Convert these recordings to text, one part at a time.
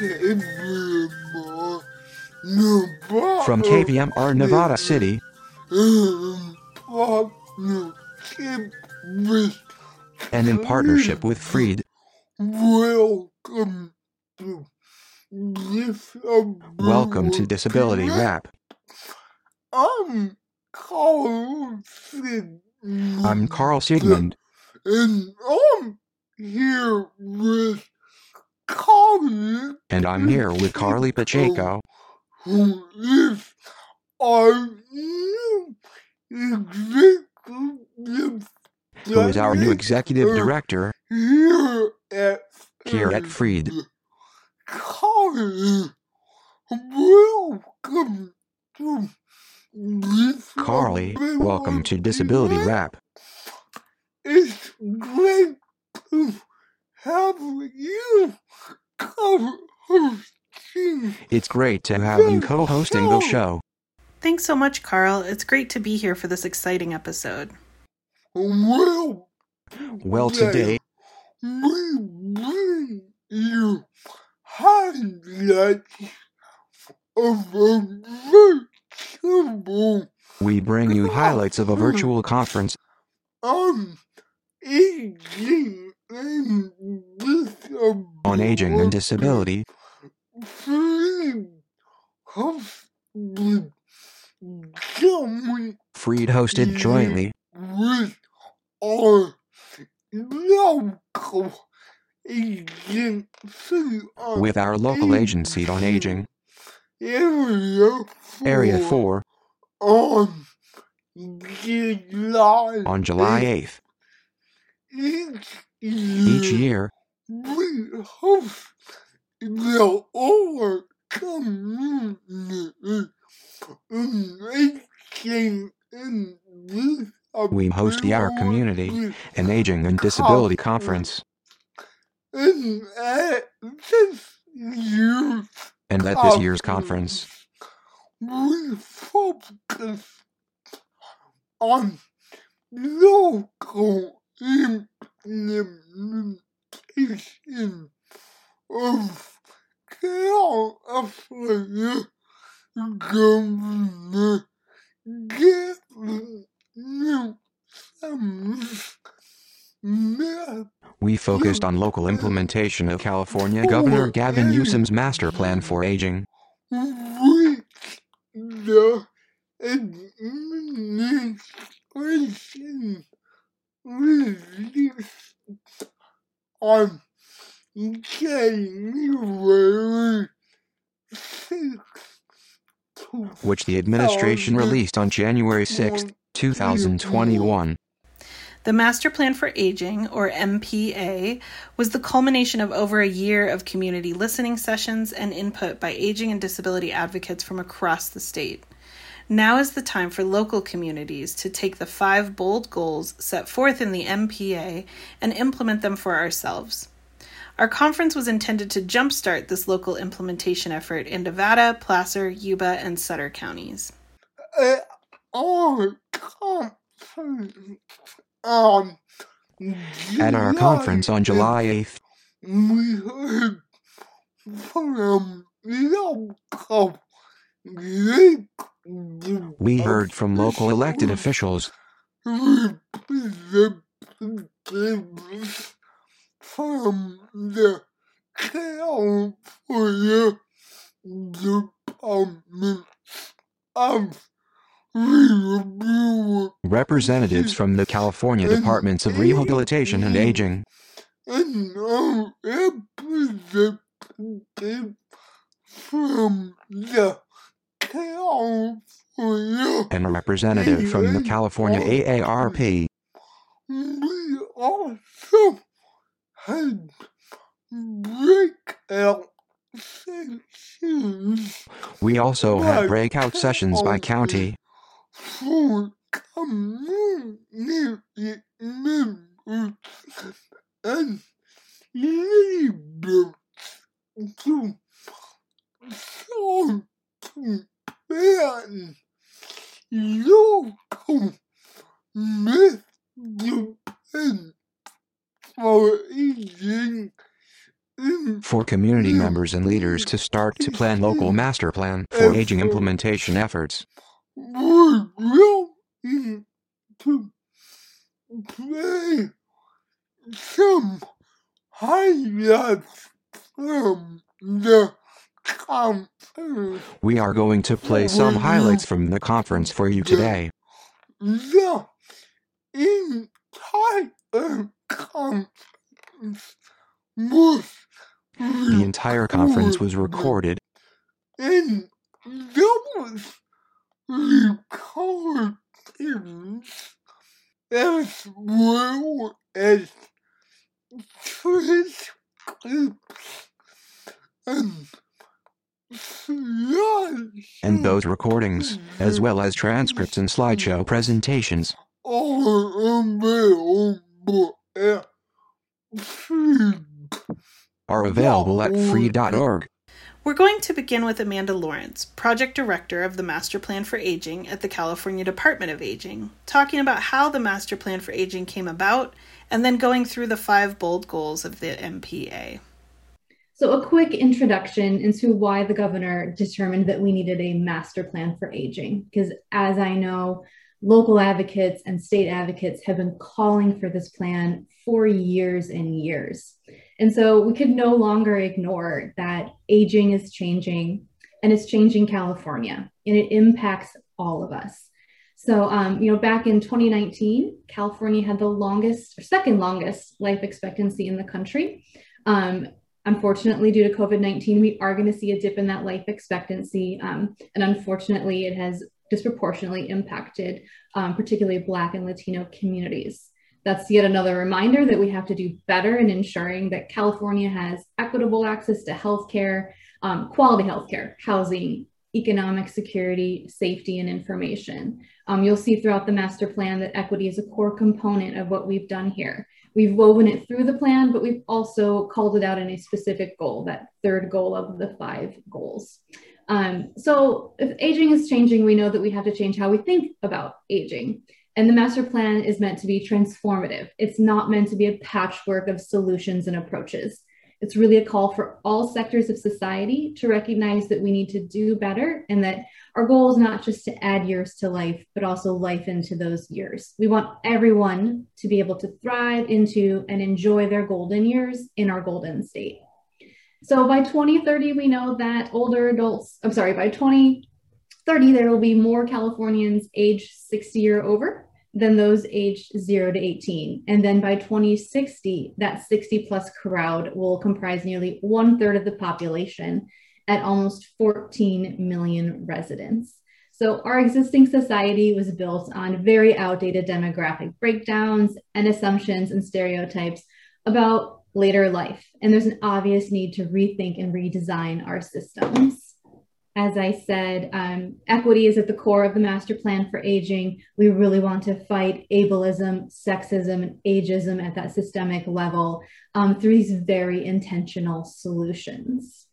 From KVMR Nevada City, and in partnership with Freed, Welcome to Disability. welcome to Disability Rap. I'm Carl Sigmund. I'm Carl Sigmund, And I'm here with Carly, and I'm here with Carly Pacheco, who is our new executive who is our new executive director director here at here at Freed. Carly, welcome to Carly, welcome to Disability Rap. It's great to have you co-hosting. It's great to have you co hosting the show. Thanks so much, Carl. It's great to be here for this exciting episode. Well, Well, today, we bring you highlights of a virtual we bring you highlights of a virtual conference um, on aging and disability. On aging and disability Freed hosted jointly Freed hosted jointly. With our local agency on with our local agency on aging, Area 4 Area 4, on July on July 8th. Each year, we host the our community engaging in this we host the Our Community an aging and disability conference, And at this year's and at this year's conference, we focus on local implementation of California Governor Gavin we focused on local implementation of California Governor Gavin Newsom's master plan for aging, which the administration released on January 6th. Which the administration oh, released on January 6th, 2021. The Master Plan for Aging, or MPA, was the culmination of over a year of community listening sessions and input by aging and disability advocates from across the state. Now is the time for local communities to take the five bold goals set forth in the MPA and implement them for ourselves. Our conference was intended to jumpstart this local implementation effort in Nevada, Placer, Yuba, and Sutter counties. At our conference on At our conference on July 8th, we heard from local we heard from local elected officials representatives from the California Department of Rehabilitation representatives from the California Departments of Rehabilitation and Aging, and a representative from the California and a representative from the California AARP. We also had breakout sessions We also had breakout sessions by county for community members and neighbors to start to plan local Oh, for aging for community members and leaders to start to plan local master plan for aging implementation efforts. We will to play some highlights from the conference. We are going to play some highlights from the conference for you today. The entire Um, the entire conference was recorded and those recordings as well as transcripts and and those recordings, as well as transcripts and slideshow presentations, are available. Are available at freed.org. We're going to begin with Amanda Lawrence, Project Director of the Master Plan for Aging at the California Department of Aging, talking about how the Master Plan for Aging came about and then going through the five bold goals of the MPA. So, a quick introduction into why the governor determined that we needed a master plan for aging. Because, as I know, local advocates and state advocates have been calling for this plan for years and years. And so, we could no longer ignore that aging is changing and it's changing California and it impacts all of us. So, um, you know, back in 2019, California had the longest or second longest life expectancy in the country. Um, Unfortunately, due to COVID 19, we are going to see a dip in that life expectancy. Um, and unfortunately, it has disproportionately impacted, um, particularly Black and Latino communities. That's yet another reminder that we have to do better in ensuring that California has equitable access to healthcare, um, quality healthcare, housing, economic security, safety, and information. Um, you'll see throughout the master plan that equity is a core component of what we've done here. We've woven it through the plan, but we've also called it out in a specific goal, that third goal of the five goals. Um, so if aging is changing, we know that we have to change how we think about aging. And the master plan is meant to be transformative. It's not meant to be a patchwork of solutions and approaches. It's really a call for all sectors of society to recognize that we need to do better and that our goal is not just to add years to life, but also life into those years. We want everyone to be able to thrive into and enjoy their golden years in our golden state. So by 2030, we know that older adults, I'm sorry, by 2030, there will be more Californians age 60 or over than those aged 0 to 18. And then by 2060, that 60 plus crowd will comprise nearly one third of the population at almost 14 million residents. So, our existing society was built on very outdated demographic breakdowns and assumptions and stereotypes about later life. And there's an obvious need to rethink and redesign our systems as I said, um, equity is at the core of the master plan for aging. We really want to fight ableism, sexism, and ageism at that systemic level um, through these very intentional solutions.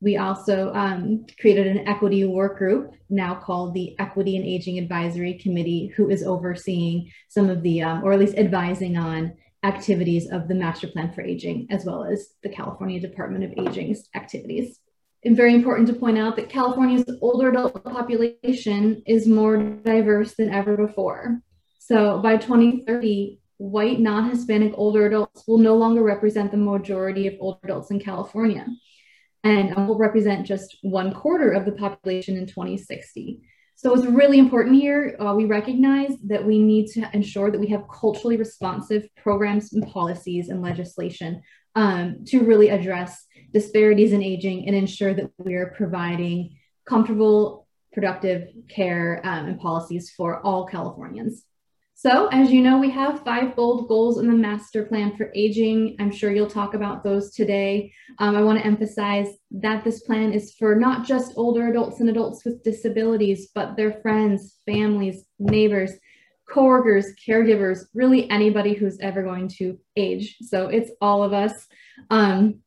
We also um, created an equity work group now called the Equity and Aging Advisory Committee, who is overseeing some of the, um, or at least advising on activities of the Master Plan for Aging, as well as the California Department of Aging's activities and very important to point out that California's older adult population is more diverse than ever before. So by 2030, white non Hispanic older adults will no longer represent the majority of older adults in California and will represent just one quarter of the population in 2060. So it's really important here. Uh, we recognize that we need to ensure that we have culturally responsive programs and policies and legislation um, to really address disparities in aging and ensure that we are providing comfortable, productive care um, and policies for all Californians. So, as you know, we have five bold goals in the master plan for aging. I'm sure you'll talk about those today. Um, I want to emphasize that this plan is for not just older adults and adults with disabilities, but their friends, families, neighbors, coworkers, caregivers, really anybody who's ever going to age. So, it's all of us. Um,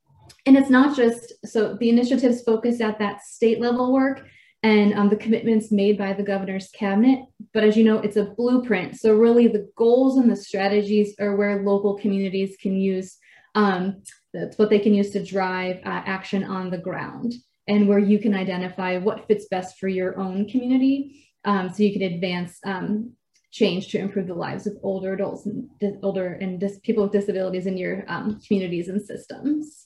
and it's not just so the initiatives focus at that state level work and um, the commitments made by the governor's cabinet. But as you know, it's a blueprint. So, really, the goals and the strategies are where local communities can use um, That's what they can use to drive uh, action on the ground and where you can identify what fits best for your own community um, so you can advance um, change to improve the lives of older adults and older and people with disabilities in your um, communities and systems.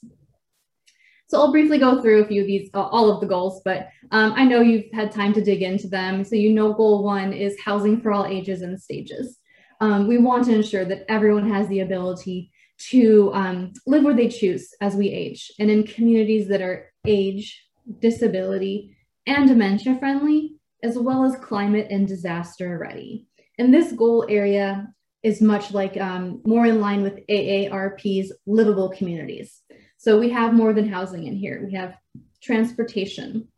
So I'll briefly go through a few of these, uh, all of the goals, but um, I know you've had time to dig into them. So you know goal one is housing for all ages and stages. Um, we want to ensure that everyone has the ability to um, live where they choose as we age and in communities that are age, disability, and dementia friendly, as well as climate and disaster ready. And this goal area is much like um, more in line with AARP's livable communities. So we have more than housing in here. We have transportation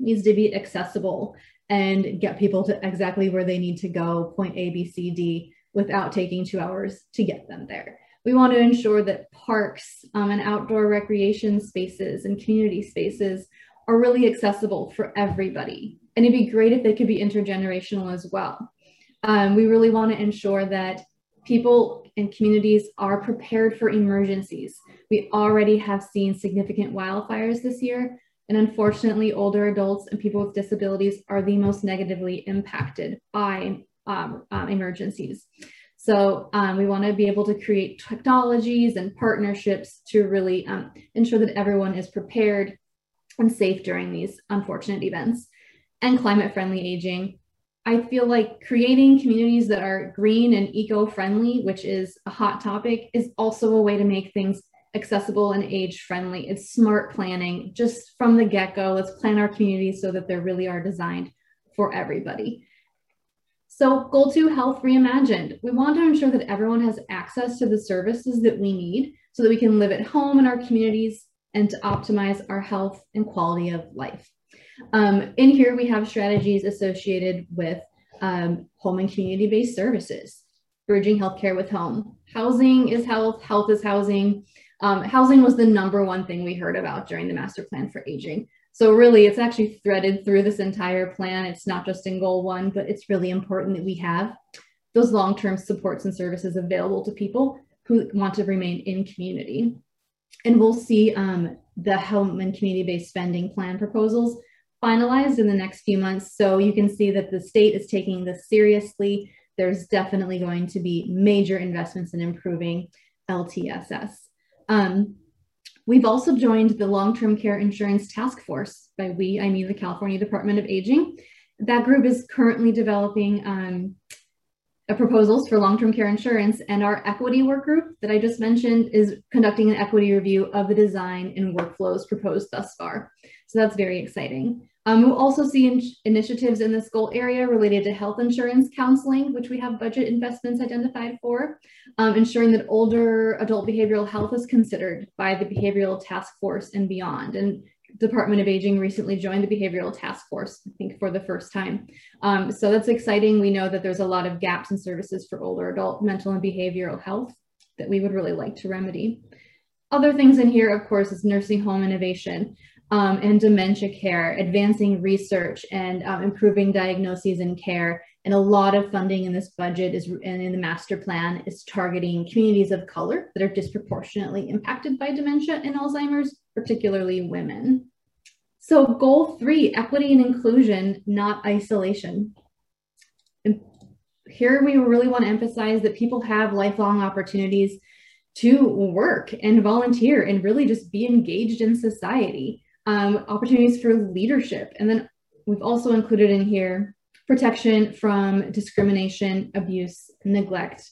needs to be accessible and get people to exactly where they need to go, point A, B, C, D, without taking two hours to get them there. We want to ensure that parks um, and outdoor recreation spaces and community spaces are really accessible for everybody. And it'd be great if they could be intergenerational as well. Um, we really want to ensure that people and communities are prepared for emergencies. We already have seen significant wildfires this year, and unfortunately, older adults and people with disabilities are the most negatively impacted by um, um, emergencies. So um, we want to be able to create technologies and partnerships to really um, ensure that everyone is prepared and safe during these unfortunate events. And climate friendly aging I feel like creating communities that are green and eco friendly, which is a hot topic, is also a way to make things accessible and age friendly. It's smart planning just from the get go. Let's plan our communities so that they really are designed for everybody. So, goal two health reimagined. We want to ensure that everyone has access to the services that we need so that we can live at home in our communities and to optimize our health and quality of life. Um, in here, we have strategies associated with um, home and community based services, bridging healthcare with home. Housing is health, health is housing. Um, housing was the number one thing we heard about during the master plan for aging. So, really, it's actually threaded through this entire plan. It's not just in goal one, but it's really important that we have those long term supports and services available to people who want to remain in community. And we'll see um, the home and community based spending plan proposals finalized in the next few months. So you can see that the state is taking this seriously. There's definitely going to be major investments in improving LTSS. Um, we've also joined the Long-Term Care Insurance Task Force. By we, I mean the California Department of Aging. That group is currently developing um, proposals for long-term care insurance and our equity work group that I just mentioned is conducting an equity review of the design and workflows proposed thus far. So that's very exciting. Um, we'll also see in initiatives in this goal area related to health insurance counseling, which we have budget investments identified for, um, ensuring that older adult behavioral health is considered by the behavioral task force and beyond. And Department of Aging recently joined the behavioral task force, I think for the first time. Um, so that's exciting. We know that there's a lot of gaps in services for older adult mental and behavioral health that we would really like to remedy. Other things in here, of course, is nursing home innovation um, and dementia care, advancing research and um, improving diagnoses and care. And a lot of funding in this budget is and in the master plan is targeting communities of color that are disproportionately impacted by dementia and Alzheimer's, particularly women. So goal three, equity and inclusion, not isolation. And here we really want to emphasize that people have lifelong opportunities to work and volunteer and really just be engaged in society um, opportunities for leadership. And then we've also included in here protection from discrimination, abuse, neglect,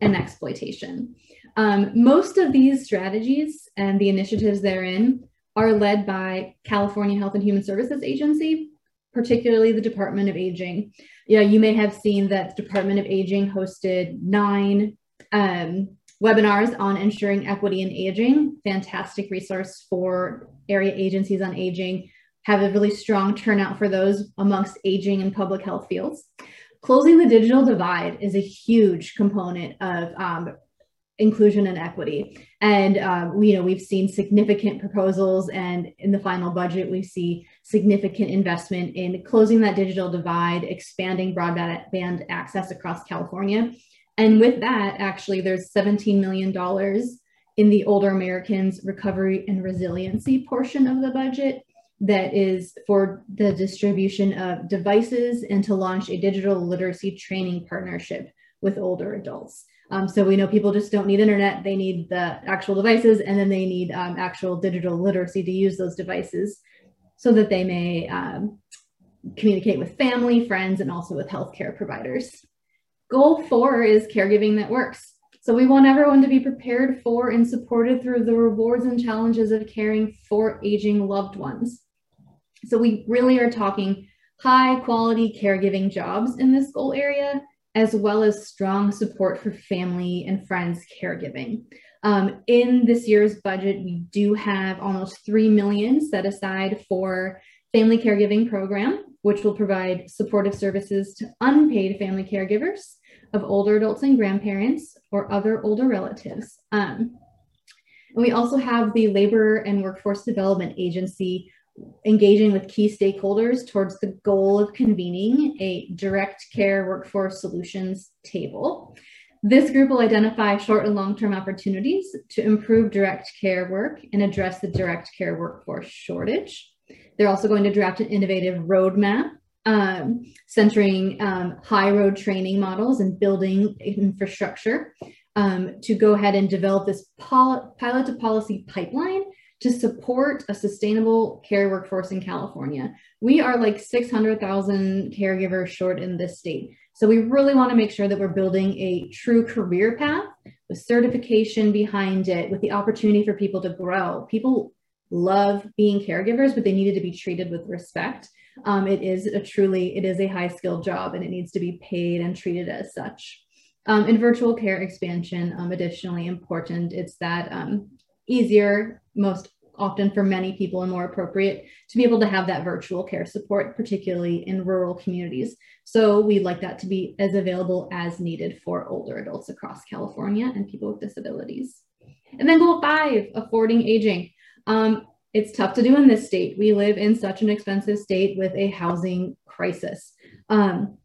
and exploitation. Um, most of these strategies and the initiatives therein are led by California Health and Human Services Agency, particularly the Department of Aging. Yeah, you may have seen that the Department of Aging hosted nine um, webinars on ensuring equity in aging, fantastic resource for area agencies on aging, have a really strong turnout for those amongst aging and public health fields. Closing the digital divide is a huge component of um, inclusion and equity. And um, we, you know, we've seen significant proposals, and in the final budget, we see significant investment in closing that digital divide, expanding broadband access across California, and with that, actually, there's $17 million in the older Americans recovery and resiliency portion of the budget that is for the distribution of devices and to launch a digital literacy training partnership with older adults. Um, so we know people just don't need internet, they need the actual devices, and then they need um, actual digital literacy to use those devices so that they may um, communicate with family, friends, and also with healthcare providers. Goal four is caregiving that works. So we want everyone to be prepared for and supported through the rewards and challenges of caring for aging loved ones. So we really are talking high quality caregiving jobs in this goal area as well as strong support for family and friends caregiving. Um, in this year's budget, we do have almost 3 million set aside for family caregiving program, which will provide supportive services to unpaid family caregivers of older adults and grandparents or other older relatives. Um, and we also have the Labor and Workforce Development Agency engaging with key stakeholders towards the goal of convening a direct care workforce solutions table. This group will identify short and long term opportunities to improve direct care work and address the direct care workforce shortage. They're also going to draft an innovative roadmap um, centering um, high road training models and building infrastructure um, to go ahead and develop this pilot to policy pipeline to support a sustainable care workforce in California. We are like 600,000 caregivers short in this state. So we really want to make sure that we're building a true career path with certification behind it, with the opportunity for people to grow. People love being caregivers, but they needed to be treated with respect. Um, it is a truly, it is a high skilled job and it needs to be paid and treated as such. Um, and virtual care expansion, um, additionally important. It's that um, easier, most often for many people and more appropriate to be able to have that virtual care support, particularly in rural communities. So we'd like that to be as available as needed for older adults across California and people with disabilities. And then goal five, affording aging. Um, it's tough to do in this state. We live in such an expensive state with a housing crisis. Um,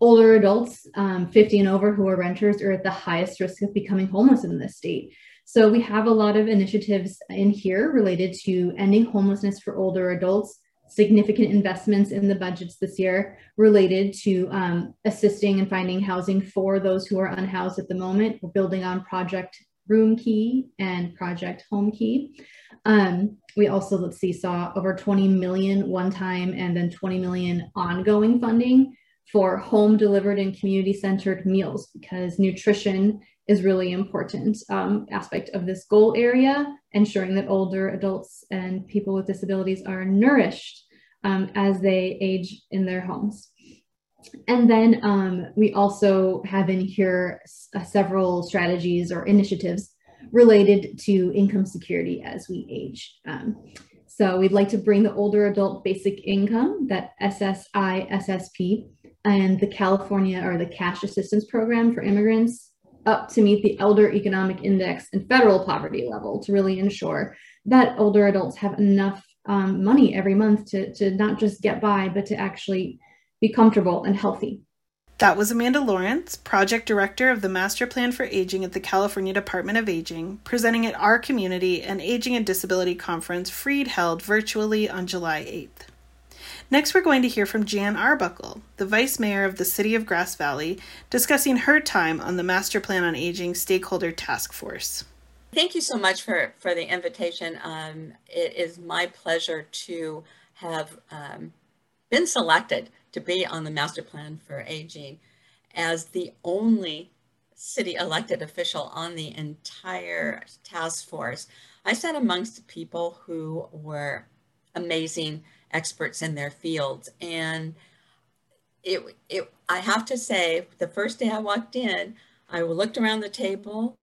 older adults, um, 50 and over, who are renters, are at the highest risk of becoming homeless in this state. So we have a lot of initiatives in here related to ending homelessness for older adults, significant investments in the budgets this year related to um, assisting and finding housing for those who are unhoused at the moment. We're building on Project Roomkey and Project Homekey. Um, we also, let's see, saw over 20 million one time and then 20 million ongoing funding for home delivered and community centered meals because nutrition is really important um, aspect of this goal area, ensuring that older adults and people with disabilities are nourished um, as they age in their homes. And then um, we also have in here uh, several strategies or initiatives related to income security as we age. Um, so we'd like to bring the older adult basic income, that SSI SSP, and the California or the cash assistance program for immigrants up to meet the elder economic index and federal poverty level to really ensure that older adults have enough um, money every month to, to not just get by, but to actually be comfortable and healthy. That was Amanda Lawrence, Project Director of the Master Plan for Aging at the California Department of Aging, presenting at our community and Aging and Disability Conference Freed held virtually on July 8th. Next, we're going to hear from Jan Arbuckle, the Vice Mayor of the City of Grass Valley, discussing her time on the Master Plan on Aging Stakeholder Task Force. Thank you so much for, for the invitation. Um, it is my pleasure to have um, been selected to be on the Master Plan for Aging as the only city elected official on the entire task force. I sat amongst people who were amazing experts in their fields. And it, it, I have to say, the first day I walked in, I looked around the table,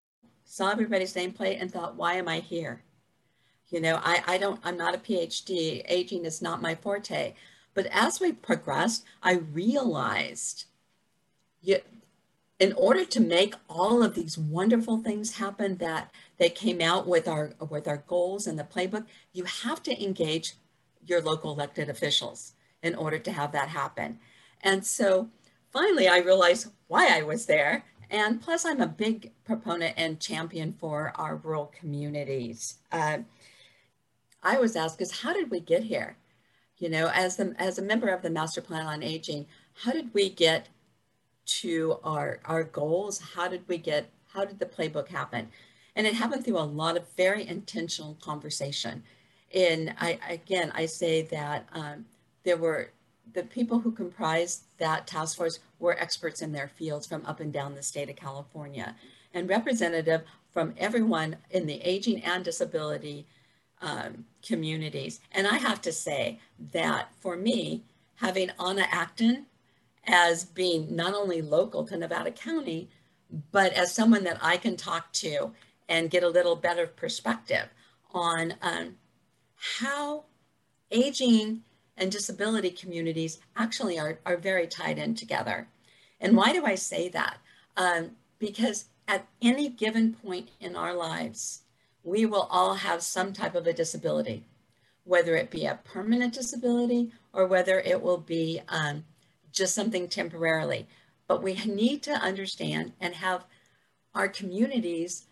saw everybody's nameplate, and thought, why am I here? You know, I, I don't, I'm not a PhD. Aging is not my forte. But as we progressed, I realized you, in order to make all of these wonderful things happen that they came out with our with our goals and the playbook, you have to engage your local elected officials in order to have that happen. And so finally, I realized why I was there. And plus, I'm a big proponent and champion for our rural communities. Uh, I was asked, is how did we get here? You know, as, the, as a member of the Master Plan on Aging, how did we get to our, our goals? How did we get, how did the playbook happen? And it happened through a lot of very intentional conversation. And I, again, I say that um, there were the people who comprised that task force were experts in their fields from up and down the state of California and representative from everyone in the aging and disability um, communities. And I have to say that for me, having Ana Acton as being not only local to Nevada County, but as someone that I can talk to and get a little better perspective on um, how aging and disability communities actually are, are very tied in together. And why do I say that? Um, because at any given point in our lives, we will all have some type of a disability, whether it be a permanent disability or whether it will be um, just something temporarily. But we need to understand and have our communities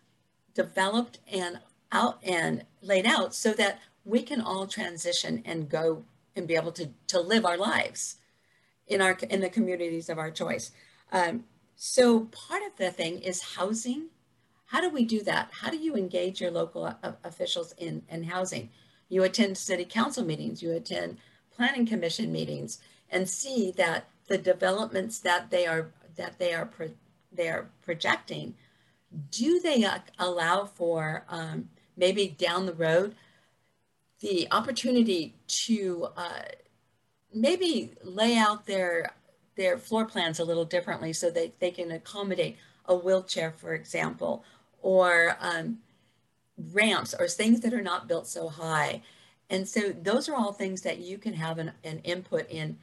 developed and out and laid out so that we can all transition and go and be able to, to live our lives in our in the communities of our choice. Um, so part of the thing is housing. How do we do that? How do you engage your local uh, officials in, in housing? You attend city council meetings, you attend planning commission meetings, and see that the developments that they are that they are pro, they are projecting, do they uh, allow for um, maybe down the road the opportunity to uh, maybe lay out their their floor plans a little differently so that they can accommodate a wheelchair, for example, or um, ramps or things that are not built so high. And so those are all things that you can have an, an input in.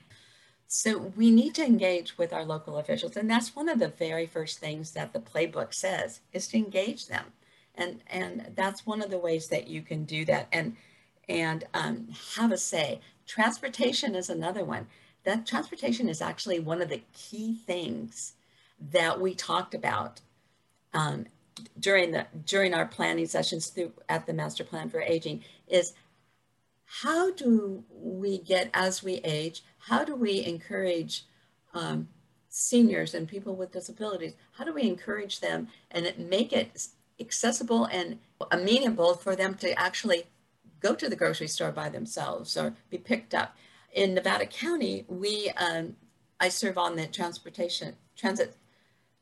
So we need to engage with our local officials. And that's one of the very first things that the playbook says is to engage them. And, and that's one of the ways that you can do that. And and um, have a say. Transportation is another one. That transportation is actually one of the key things that we talked about um, during the during our planning sessions through at the master plan for aging is how do we get as we age how do we encourage um, seniors and people with disabilities how do we encourage them and make it accessible and amenable for them to actually go to the grocery store by themselves or be picked up. In Nevada County, we um, I serve on the transportation transit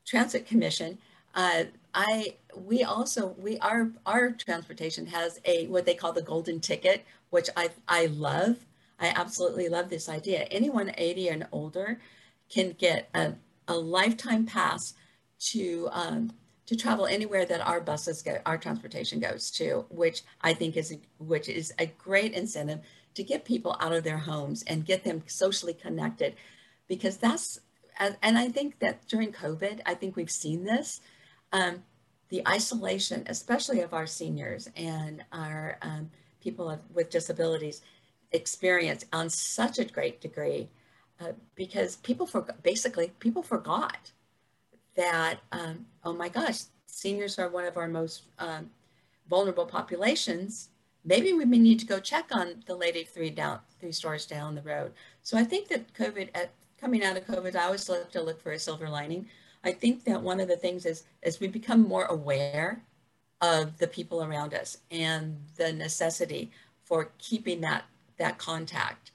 transit commission. Uh, I we also we our our transportation has a what they call the golden ticket, which I I love. I absolutely love this idea. Anyone 80 and older can get a, a lifetime pass to um, to travel anywhere that our buses go, our transportation goes to, which I think is which is a great incentive to get people out of their homes and get them socially connected, because that's and I think that during COVID, I think we've seen this, um, the isolation, especially of our seniors and our um, people of, with disabilities, experience on such a great degree, uh, because people forgot basically people forgot that, um, oh my gosh, seniors are one of our most um, vulnerable populations. Maybe we may need to go check on the lady three down, three stores down the road. So I think that COVID, at, coming out of COVID, I always love to look for a silver lining. I think that one of the things is as we become more aware of the people around us and the necessity for keeping that that contact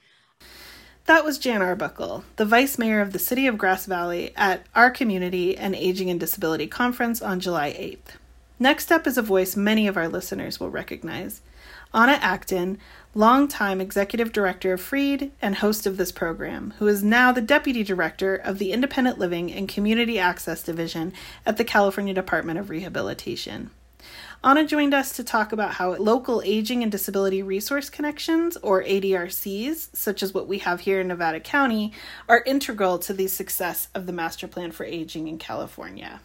that was Jan Arbuckle, the Vice Mayor of the City of Grass Valley at our Community and Aging and Disability Conference on July 8th. Next up is a voice many of our listeners will recognize. Ana Acton, longtime executive director of Freed and host of this program, who is now the deputy director of the Independent Living and Community Access Division at the California Department of Rehabilitation. Ana joined us to talk about how local aging and disability resource connections, or ADRCs, such as what we have here in Nevada County, are integral to the success of the Master Plan for Aging in California.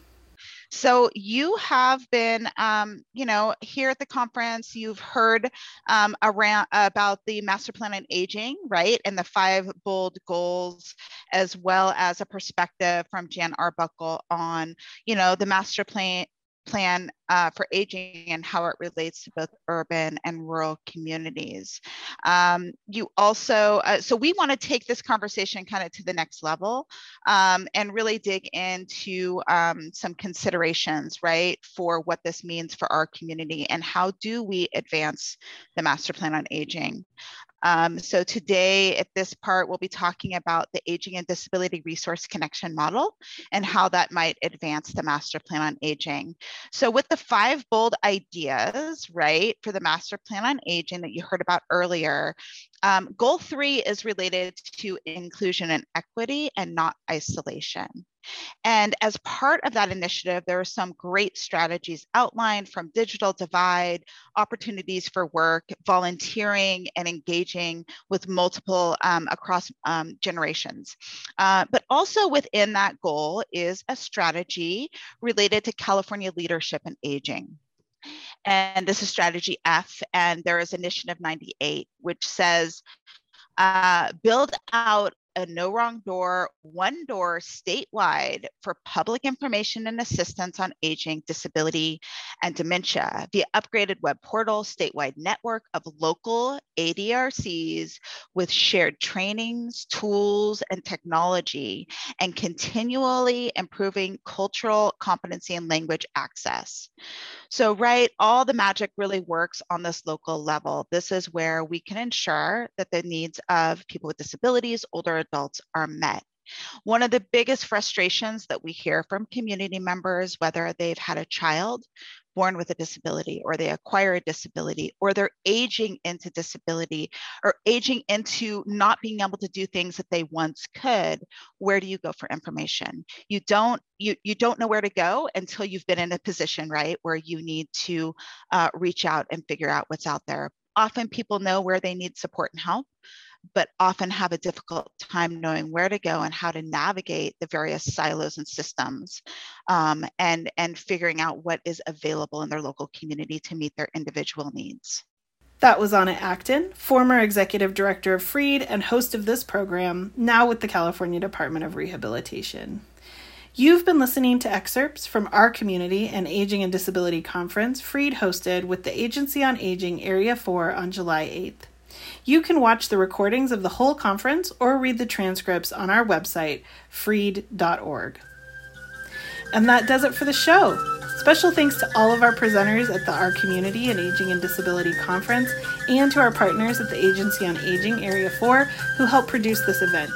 So you have been, um, you know, here at the conference, you've heard um, around about the master plan on aging, right? And the five bold goals, as well as a perspective from Jan Arbuckle on, you know, the master plan plan uh, for aging and how it relates to both urban and rural communities. Um, you also, uh, so we want to take this conversation kind of to the next level um, and really dig into um, some considerations, right, for what this means for our community and how do we advance the master plan on aging. Um, so today at this part, we'll be talking about the Aging and Disability Resource Connection Model and how that might advance the Master Plan on Aging. So with the five bold ideas, right, for the Master Plan on Aging that you heard about earlier, um, goal three is related to inclusion and equity and not isolation. And as part of that initiative, there are some great strategies outlined from digital divide, opportunities for work, volunteering, and engaging with multiple um, across um, generations. Uh, but also within that goal is a strategy related to California leadership and aging. And this is strategy F, and there is initiative 98, which says uh, build out a no wrong door, one door statewide for public information and assistance on aging, disability, and dementia. The upgraded web portal, statewide network of local ADRCs with shared trainings, tools, and technology, and continually improving cultural competency and language access. So, right, all the magic really works on this local level. This is where we can ensure that the needs of people with disabilities, older adults are met. One of the biggest frustrations that we hear from community members, whether they've had a child born with a disability or they acquire a disability or they're aging into disability or aging into not being able to do things that they once could where do you go for information you don't you, you don't know where to go until you've been in a position right where you need to uh, reach out and figure out what's out there often people know where they need support and help but often have a difficult time knowing where to go and how to navigate the various silos and systems um, and, and figuring out what is available in their local community to meet their individual needs. That was Ana Acton, former executive director of Freed and host of this program, now with the California Department of Rehabilitation. You've been listening to excerpts from our community and Aging and Disability Conference Freed hosted with the Agency on Aging Area 4 on July 8th. You can watch the recordings of the whole conference or read the transcripts on our website, freed.org. And that does it for the show. Special thanks to all of our presenters at the Our Community and Aging and Disability Conference and to our partners at the Agency on Aging Area 4 who helped produce this event.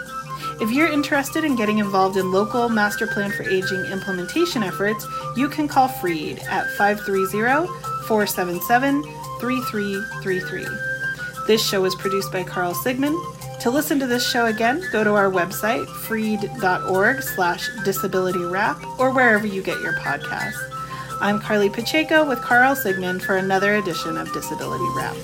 If you're interested in getting involved in local Master Plan for Aging implementation efforts, you can call FREED at 530 477 3333. This show is produced by Carl Sigman. To listen to this show again, go to our website, freed.org slash disabilitywrap, or wherever you get your podcasts. I'm Carly Pacheco with Carl Sigman for another edition of Disability Wrap.